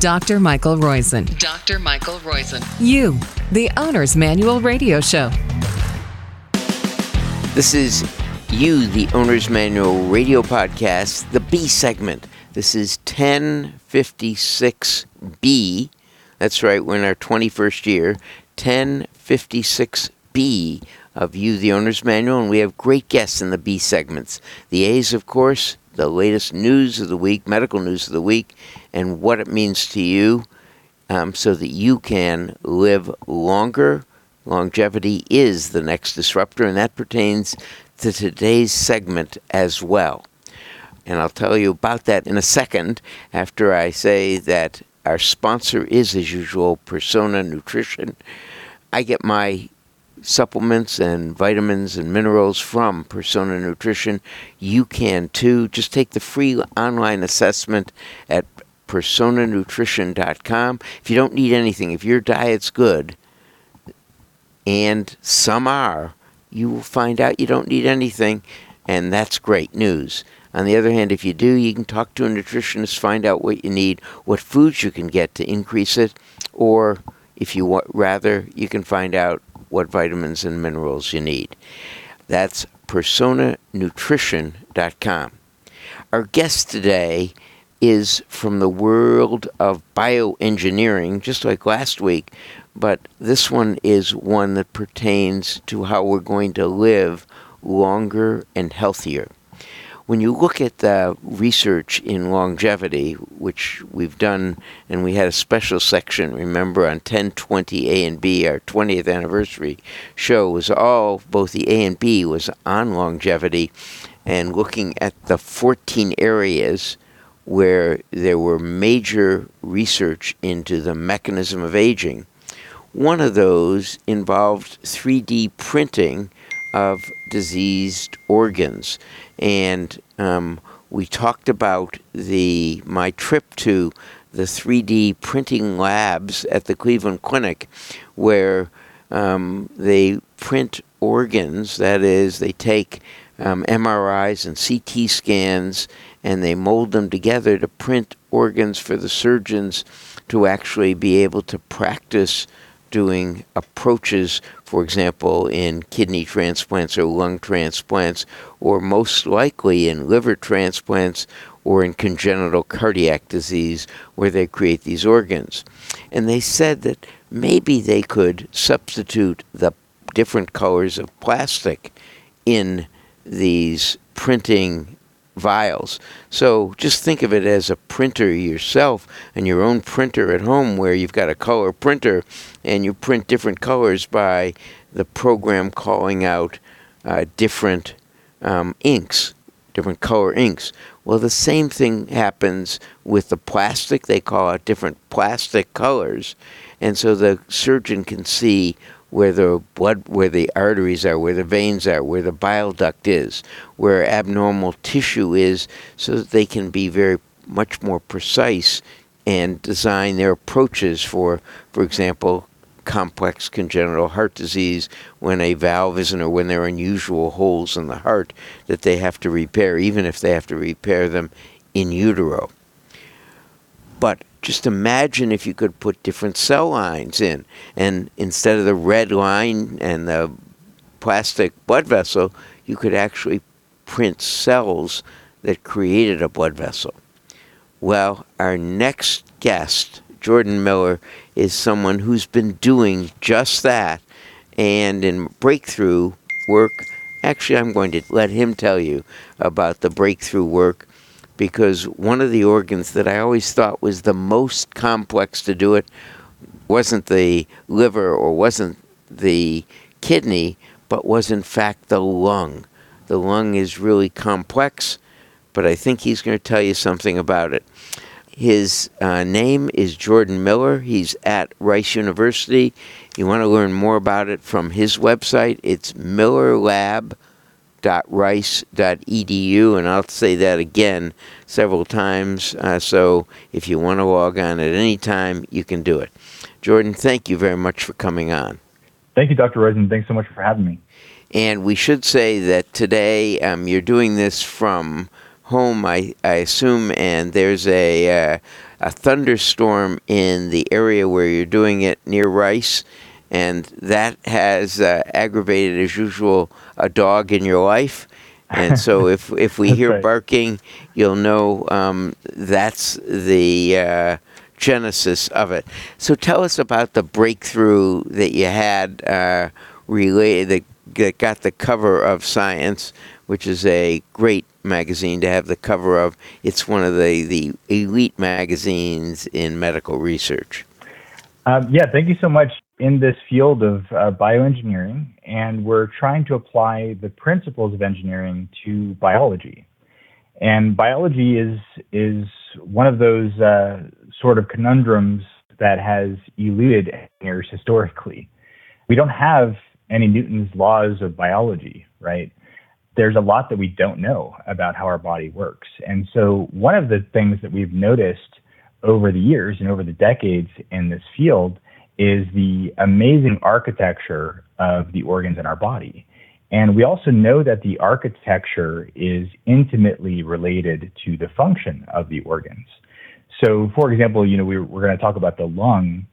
Dr. Michael Roizen. Dr. Michael Roizen. You, the Owner's Manual Radio Show. This is You, the Owner's Manual Radio Podcast, the B segment. This is 1056B. That's right, we're in our 21st year. 1056B of You, the Owner's Manual, and we have great guests in the B segments. The A's, of course, the latest news of the week, medical news of the week, and what it means to you um, so that you can live longer. Longevity is the next disruptor, and that pertains to today's segment as well. And I'll tell you about that in a second after I say that our sponsor is, as usual, Persona Nutrition. I get my supplements and vitamins and minerals from Persona Nutrition. You can too. Just take the free online assessment at personanutrition.com. If you don't need anything, if your diet's good, and some are, you will find out you don't need anything, and that's great news. On the other hand, if you do, you can talk to a nutritionist, find out what you need, what foods you can get to increase it, or if you want, rather, you can find out what vitamins and minerals you need. That's personanutrition.com. Our guest today is from the world of bioengineering, just like last week, but this one is one that pertains to how we're going to live longer and healthier. When you look at the research in longevity, which we've done, and we had a special section, remember, on 1020 A and B, our 20th anniversary show was all, both the A and B was on longevity and looking at the 14 areas where there were major research into the mechanism of aging. One of those involved 3D printing of diseased organs and um, we talked about the my trip to the 3D printing labs at the Cleveland Clinic, where um, they print organs. That is, they take um, MRIs and CT scans and they mold them together to print organs for the surgeons to actually be able to practice doing approaches, for example, in kidney transplants or lung transplants, or most likely in liver transplants or in congenital cardiac disease, where they create these organs. And they said that maybe they could substitute the different colors of plastic in these printing vials. So just think of it as a printer yourself and your own printer at home where you've got a color printer and you print different colors by the program calling out uh, different um, inks, different color inks. Well, the same thing happens with the plastic. They call out different plastic colors. And so the surgeon can see where the blood, where the arteries are, where the veins are, where the bile duct is, where abnormal tissue is, so that they can be very much more precise and design their approaches for, for example, complex congenital heart disease when a valve isn't or when there are unusual holes in the heart that they have to repair, even if they have to repair them in utero. But just imagine if you could put different cell lines in, and instead of the red line and the plastic blood vessel, you could actually print cells that created a blood vessel. Well, our next guest, Jordan Miller, is someone who's been doing just that. And in breakthrough work, actually, I'm going to let him tell you about the breakthrough work because one of the organs that I always thought was the most complex to do it wasn't the liver or wasn't the kidney, but was in fact the lung. The lung is really complex, but I think he's going to tell you something about it. His uh, name is Jordan Miller. He's at Rice University. You want to learn more about it from his website. It's Miller Lab rice.edu, and I'll say that again several times. Uh, so if you want to log on at any time, you can do it. Jordan, thank you very much for coming on. Thank you, Dr. Roizen. Thanks so much for having me. And we should say that today um, you're doing this from home, I, I assume, and there's a uh, a thunderstorm in the area where you're doing it near Rice, and that has uh, aggravated, as usual, a dog in your life. And so, if if we hear right. barking, you'll know um, that's the uh, genesis of it. So, tell us about the breakthrough that you had uh, related that, that got the cover of Science, which is a great magazine to have the cover of. It's one of the, the elite magazines in medical research. Um, yeah, thank you so much. In this field of uh, bioengineering, and we're trying to apply the principles of engineering to biology. And biology is is one of those uh, sort of conundrums that has eluded engineers historically. We don't have any Newton's laws of biology, right? There's a lot that we don't know about how our body works. And so, one of the things that we've noticed over the years and over the decades in this field is the amazing architecture of the organs in our body. And we also know that the architecture is intimately related to the function of the organs. So, for example, you know, we, we're going to talk about the lung.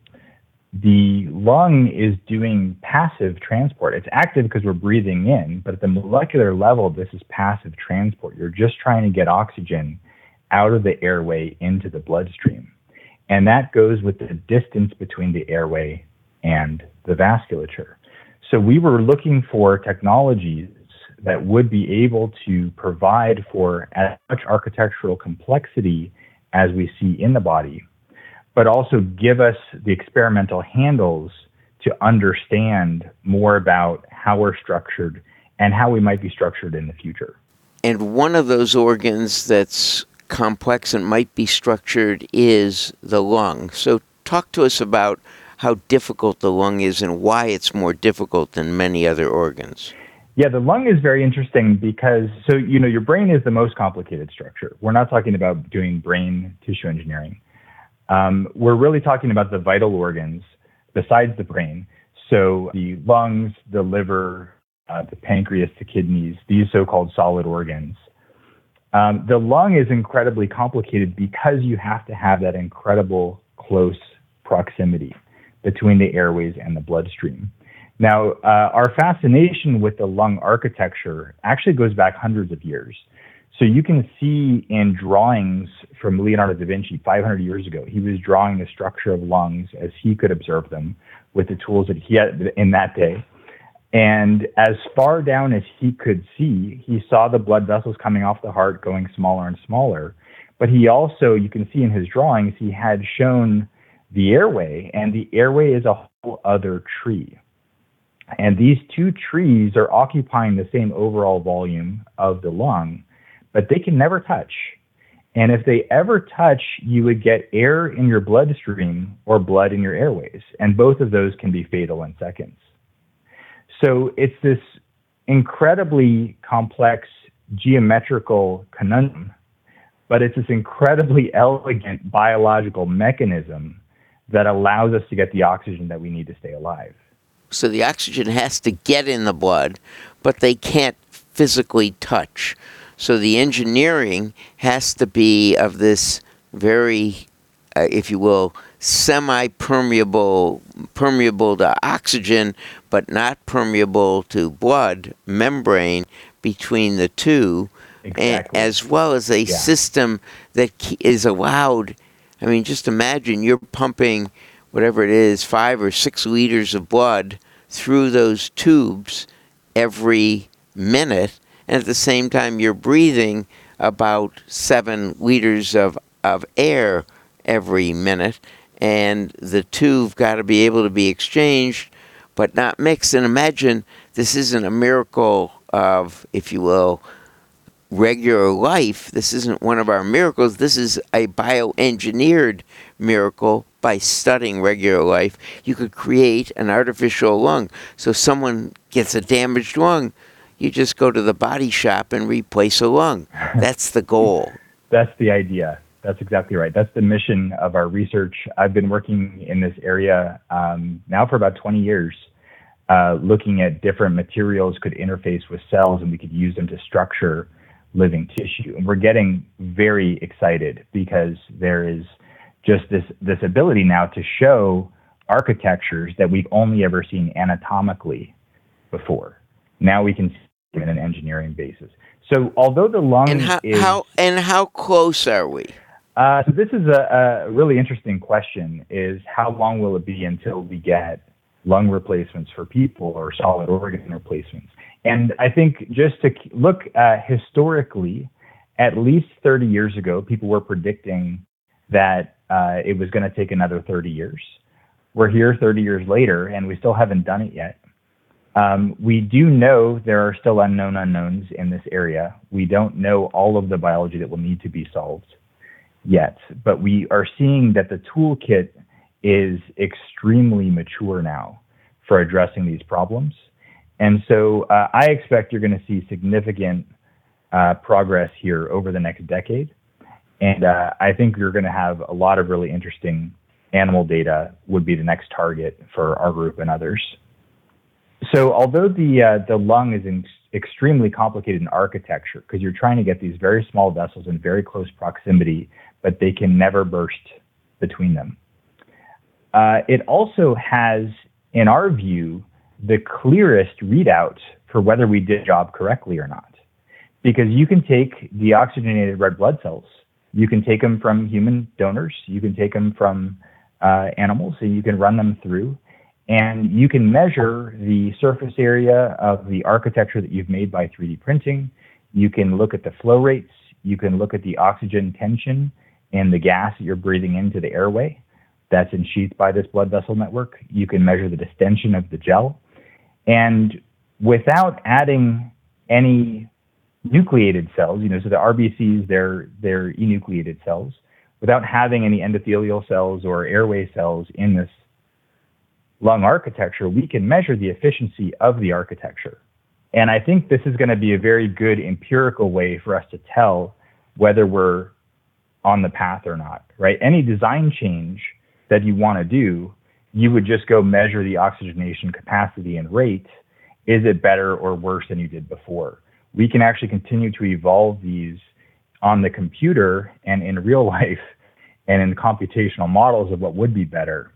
The lung is doing passive transport. It's active because we're breathing in, but at the molecular level, this is passive transport. You're just trying to get oxygen out of the airway into the bloodstream. And that goes with the distance between the airway and the vasculature. So we were looking for technologies that would be able to provide for as much architectural complexity as we see in the body, but also give us the experimental handles to understand more about how we're structured and how we might be structured in the future. And one of those organs that's complex and might be structured is the lung. So, talk to us about how difficult the lung is and why it's more difficult than many other organs. Yeah, the lung is very interesting because, so, you know, your brain is the most complicated structure. We're not talking about doing brain tissue engineering. Um, we're really talking about the vital organs besides the brain. So, the lungs, the liver, uh, the pancreas, the kidneys, these so called solid organs. Um, the lung is incredibly complicated because you have to have that incredible close proximity between the airways and the bloodstream. Now, uh, our fascination with the lung architecture actually goes back hundreds of years. So you can see in drawings from Leonardo da Vinci 500 years ago, he was drawing the structure of lungs as he could observe them with the tools that he had in that day. And as far down as he could see, he saw the blood vessels coming off the heart going smaller and smaller. But he also, you can see in his drawings, he had shown the airway, and the airway is a whole other tree. And these two trees are occupying the same overall volume of the lung, but they can never touch. And if they ever touch, you would get air in your bloodstream or blood in your airways. And both of those can be fatal in seconds. So it's this incredibly complex geometrical conundrum, but it's this incredibly elegant biological mechanism that allows us to get the oxygen that we need to stay alive. So the oxygen has to get in the blood, but they can't physically touch. So the engineering has to be of this very, uh, if you will, semi-permeable, permeable to oxygen, but not permeable to blood membrane between the two, Exactly. and, as well as a Yeah. system that is allowed. I mean, just imagine you're pumping whatever it is, five or six liters of blood through those tubes every minute, and at the same time you're breathing about seven liters of, of air every minute, and the two have got to be able to be exchanged but not mixed. And imagine this isn't a miracle of, if you will, regular life. This isn't one of our miracles. This is a bioengineered miracle by studying regular life. You could create an artificial lung. So someone gets a damaged lung, you just go to the body shop and replace a lung. That's the goal. That's the idea. That's exactly right. That's the mission of our research. I've been working in this area um, now for about 20 years, uh, looking at different materials could interface with cells and we could use them to structure living tissue. And we're getting very excited because there is just this, this ability now to show architectures that we've only ever seen anatomically before. Now we can see them in an engineering basis. So although the lung And how, is how and how close are we? Uh, so this is a, a really interesting question: is how long will it be until we get lung replacements for people or solid organ replacements? And I think just to look uh, historically, at least 30 years ago, people were predicting that uh, it was going to take another 30 years. We're here 30 years later, and we still haven't done it yet. Um, we do know there are still unknown unknowns in this area. We don't know all of the biology that will need to be solved yet, but we are seeing that the toolkit is extremely mature now for addressing these problems. And so uh, I expect you're going to see significant uh, progress here over the next decade. And uh, I think you're going to have a lot of really interesting animal data would be the next target for our group and others. So although the uh, the lung is in extremely complicated in architecture because you're trying to get these very small vessels in very close proximity, but they can never burst between them. Uh, it also has, in our view, the clearest readout for whether we did job correctly or not. Because you can take deoxygenated red blood cells, you can take them from human donors, you can take them from uh, animals, and you can run them through, and you can measure the surface area of the architecture that you've made by 3D printing. You can look at the flow rates. You can look at the oxygen tension and the gas that you're breathing into the airway that's ensheathed by this blood vessel network. You can measure the distension of the gel. And without adding any nucleated cells, you know, so the RBCs, they're, they're enucleated cells, without having any endothelial cells or airway cells in this lung architecture, we can measure the efficiency of the architecture. And I think this is going to be a very good empirical way for us to tell whether we're on the path or not, right? Any design change that you want to do, you would just go measure the oxygenation capacity and rate. Is it better or worse than you did before? We can actually continue to evolve these on the computer and in real life and in computational models of what would be better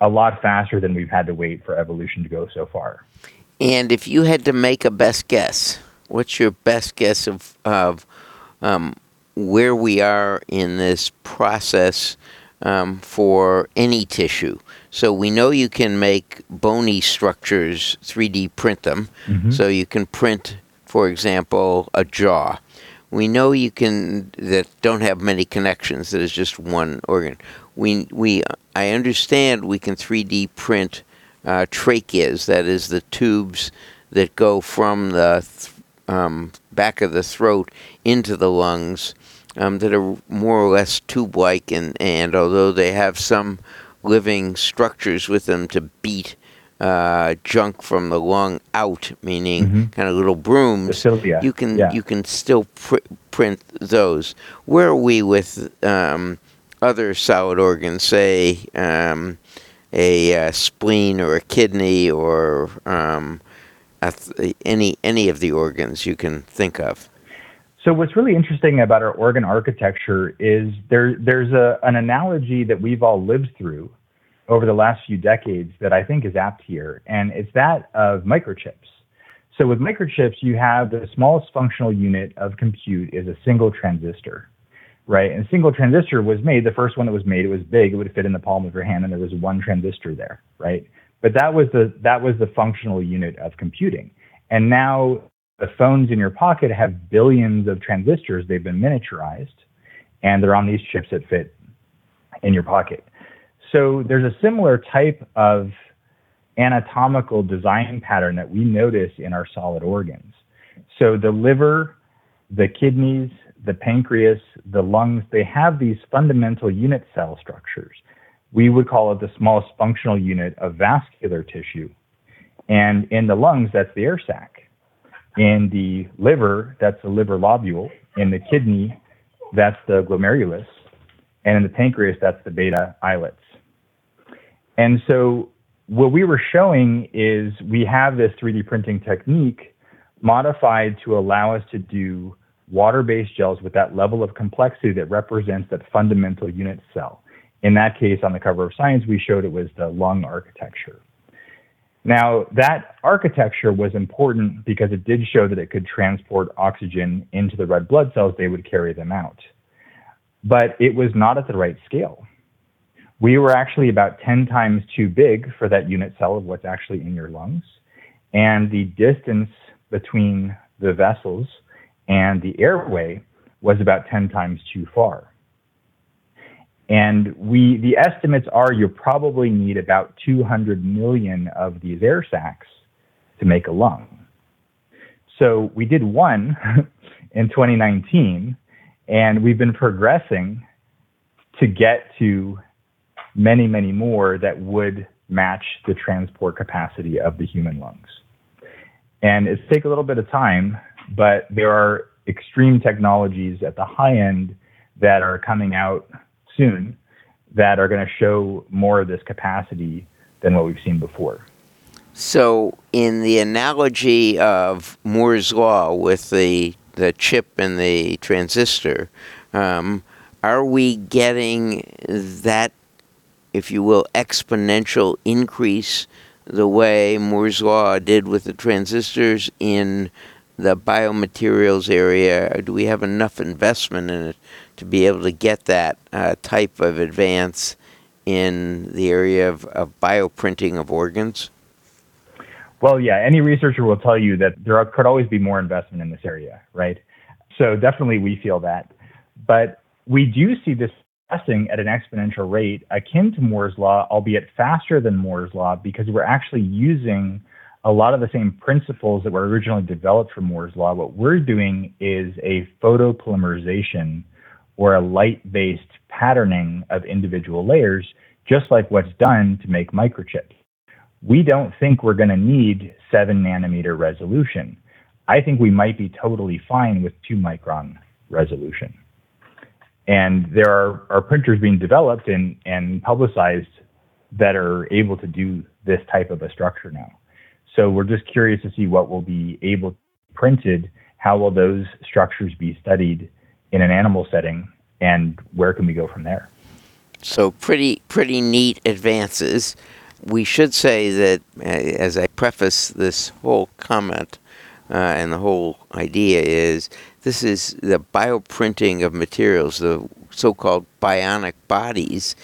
a lot faster than we've had to wait for evolution to go so far. And if you had to make a best guess, what's your best guess of of um, where we are in this process um, for any tissue? So we know you can make bony structures, 3D print them. Mhm. So you can print, for example, a jaw. We know you can that don't have many connections. That is just one organ. We we I understand we can 3D print uh, tracheas. That is the tubes that go from the th- um, back of the throat into the lungs. Um, that are more or less tube-like, and, and although they have some living structures with them to beat uh, junk from the lung out, meaning Mhm. kind of little brooms, you can yeah. you can still pr- print those. Where are we with um, other solid organs, say um, a uh, spleen or a kidney or um, a th- any any of the organs you can think of? So what's really interesting about our organ architecture is there there's a an analogy that we've all lived through over the last few decades that I think is apt here, and it's that of microchips. So with microchips, you have the smallest functional unit of compute is a single transistor, right? And a single transistor was made, the first one that was made, it was big, it would fit in the palm of your hand, and there was one transistor there, right? But that was the that was the functional unit of computing. And now the phones in your pocket have billions of transistors. They've been miniaturized, and they're on these chips that fit in your pocket. So there's a similar type of anatomical design pattern that we notice in our solid organs. So the liver, the kidneys, the pancreas, the lungs, they have these fundamental unit cell structures. We would call it the smallest functional unit of vascular tissue. And in the lungs, that's the air sac. In the liver, that's the liver lobule. In the kidney, that's the glomerulus. And in the pancreas, that's the beta islets. And so what we were showing is we have this 3D printing technique modified to allow us to do water based gels with that level of complexity that represents that fundamental unit cell. In that case, on the cover of Science, we showed it was the lung architecture. Now, that architecture was important because it did show that it could transport oxygen into the red blood cells, they would carry them out. But it was not at the right scale. We were actually about 10 times too big for that unit cell of what's actually in your lungs. And the distance between the vessels and the airway was about 10 times too far. And we, the estimates are you probably need about 200 million of these air sacs to make a lung. So we did one in 2019, and we've been progressing to get to many, many more that would match the transport capacity of the human lungs. And it's take a little bit of time, but there are extreme technologies at the high end that are coming out soon that are going to show more of this capacity than what we've seen before. So, in the analogy of Moore's law with the the chip and the transistor, um, are we getting that, if you will, exponential increase the way Moore's law did with the transistors in the biomaterials area? Do we have enough investment in it to be able to get that uh, type of advance in the area of, of bioprinting of organs? Well, yeah, any researcher will tell you that there could always be more investment in this area, right? So definitely we feel that. But we do see this progressing at an exponential rate akin to Moore's law, albeit faster than Moore's law, because we're actually using a lot of the same principles that were originally developed for Moore's law. What we're doing is a photopolymerization or a light based patterning of individual layers, just like what's done to make microchips. We don't think we're going to need seven nanometer resolution. I think we might be totally fine with two micron resolution. And there are, are printers being developed and, and publicized that are able to do this type of a structure now. So we're just curious to see what will be able printed. How will those structures be studied in an animal setting, and where can we go from there? So pretty pretty neat advances. We should say that uh, as I preface this whole comment uh, and the whole idea is this is the bioprinting of materials, the so-called bionic bodies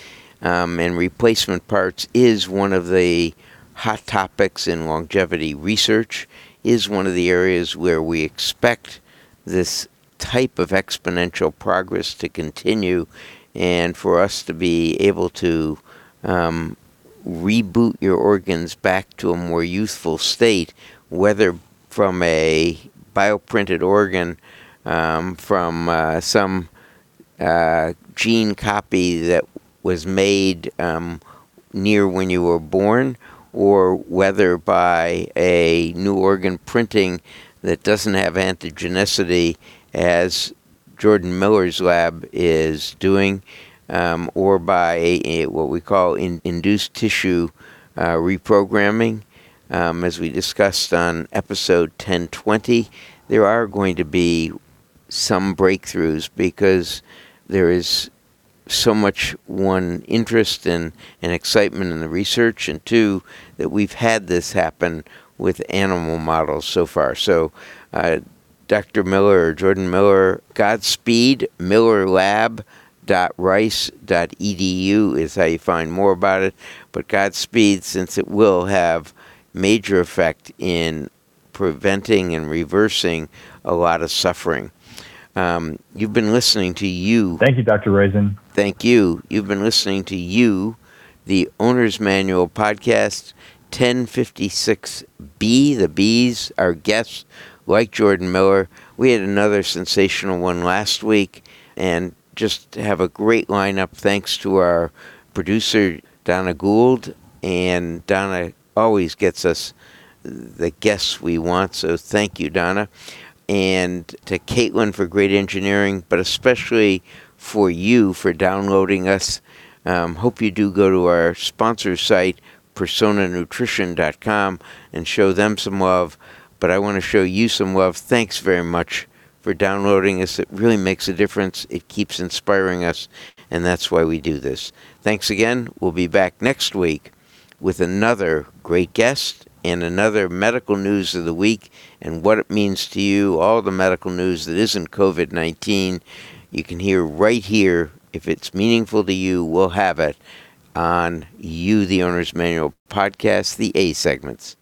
um, and replacement parts is one of the hot topics in longevity research. Is one of the areas where we expect this type of exponential progress to continue and for us to be able to um, reboot your organs back to a more youthful state, whether from a bioprinted organ, um, from uh, some uh, gene copy that was made um, near when you were born, or whether by a new organ printing that doesn't have antigenicity as Jordan Miller's lab is doing, um, or by a, a, what we call in, induced tissue uh, reprogramming. Um, as we discussed on episode 1020, there are going to be some breakthroughs because there is so much one interest and, and excitement in the research, and two, that we've had this happen with animal models so far. So, uh, Dr. Miller or Jordan Miller, Godspeed, millerlab.rice.edu is how you find more about it. But Godspeed, since it will have major effect in preventing and reversing a lot of suffering. Um, you've been listening to you. Thank you, Dr. Roizen. Thank you. You've been listening to you, the Owner's Manual podcast, 1056B. The B's, our guests like Jordan Miller. We had another sensational one last week and just have a great lineup thanks to our producer, Donna Gould. And Donna always gets us the guests we want, so thank you, Donna. And to Caitlin for great engineering, but especially for you for downloading us. Um, hope you do go to our sponsor site, personanutrition.com, and show them some love but I want to show you some love. Thanks very much for downloading us. It really makes a difference. It keeps inspiring us, and that's why we do this. Thanks again. We'll be back next week with another great guest and another medical news of the week and what it means to you, all the medical news that isn't COVID 19. You can hear right here. If it's meaningful to you, we'll have it on You, the Owner's Manual podcast, the A segments.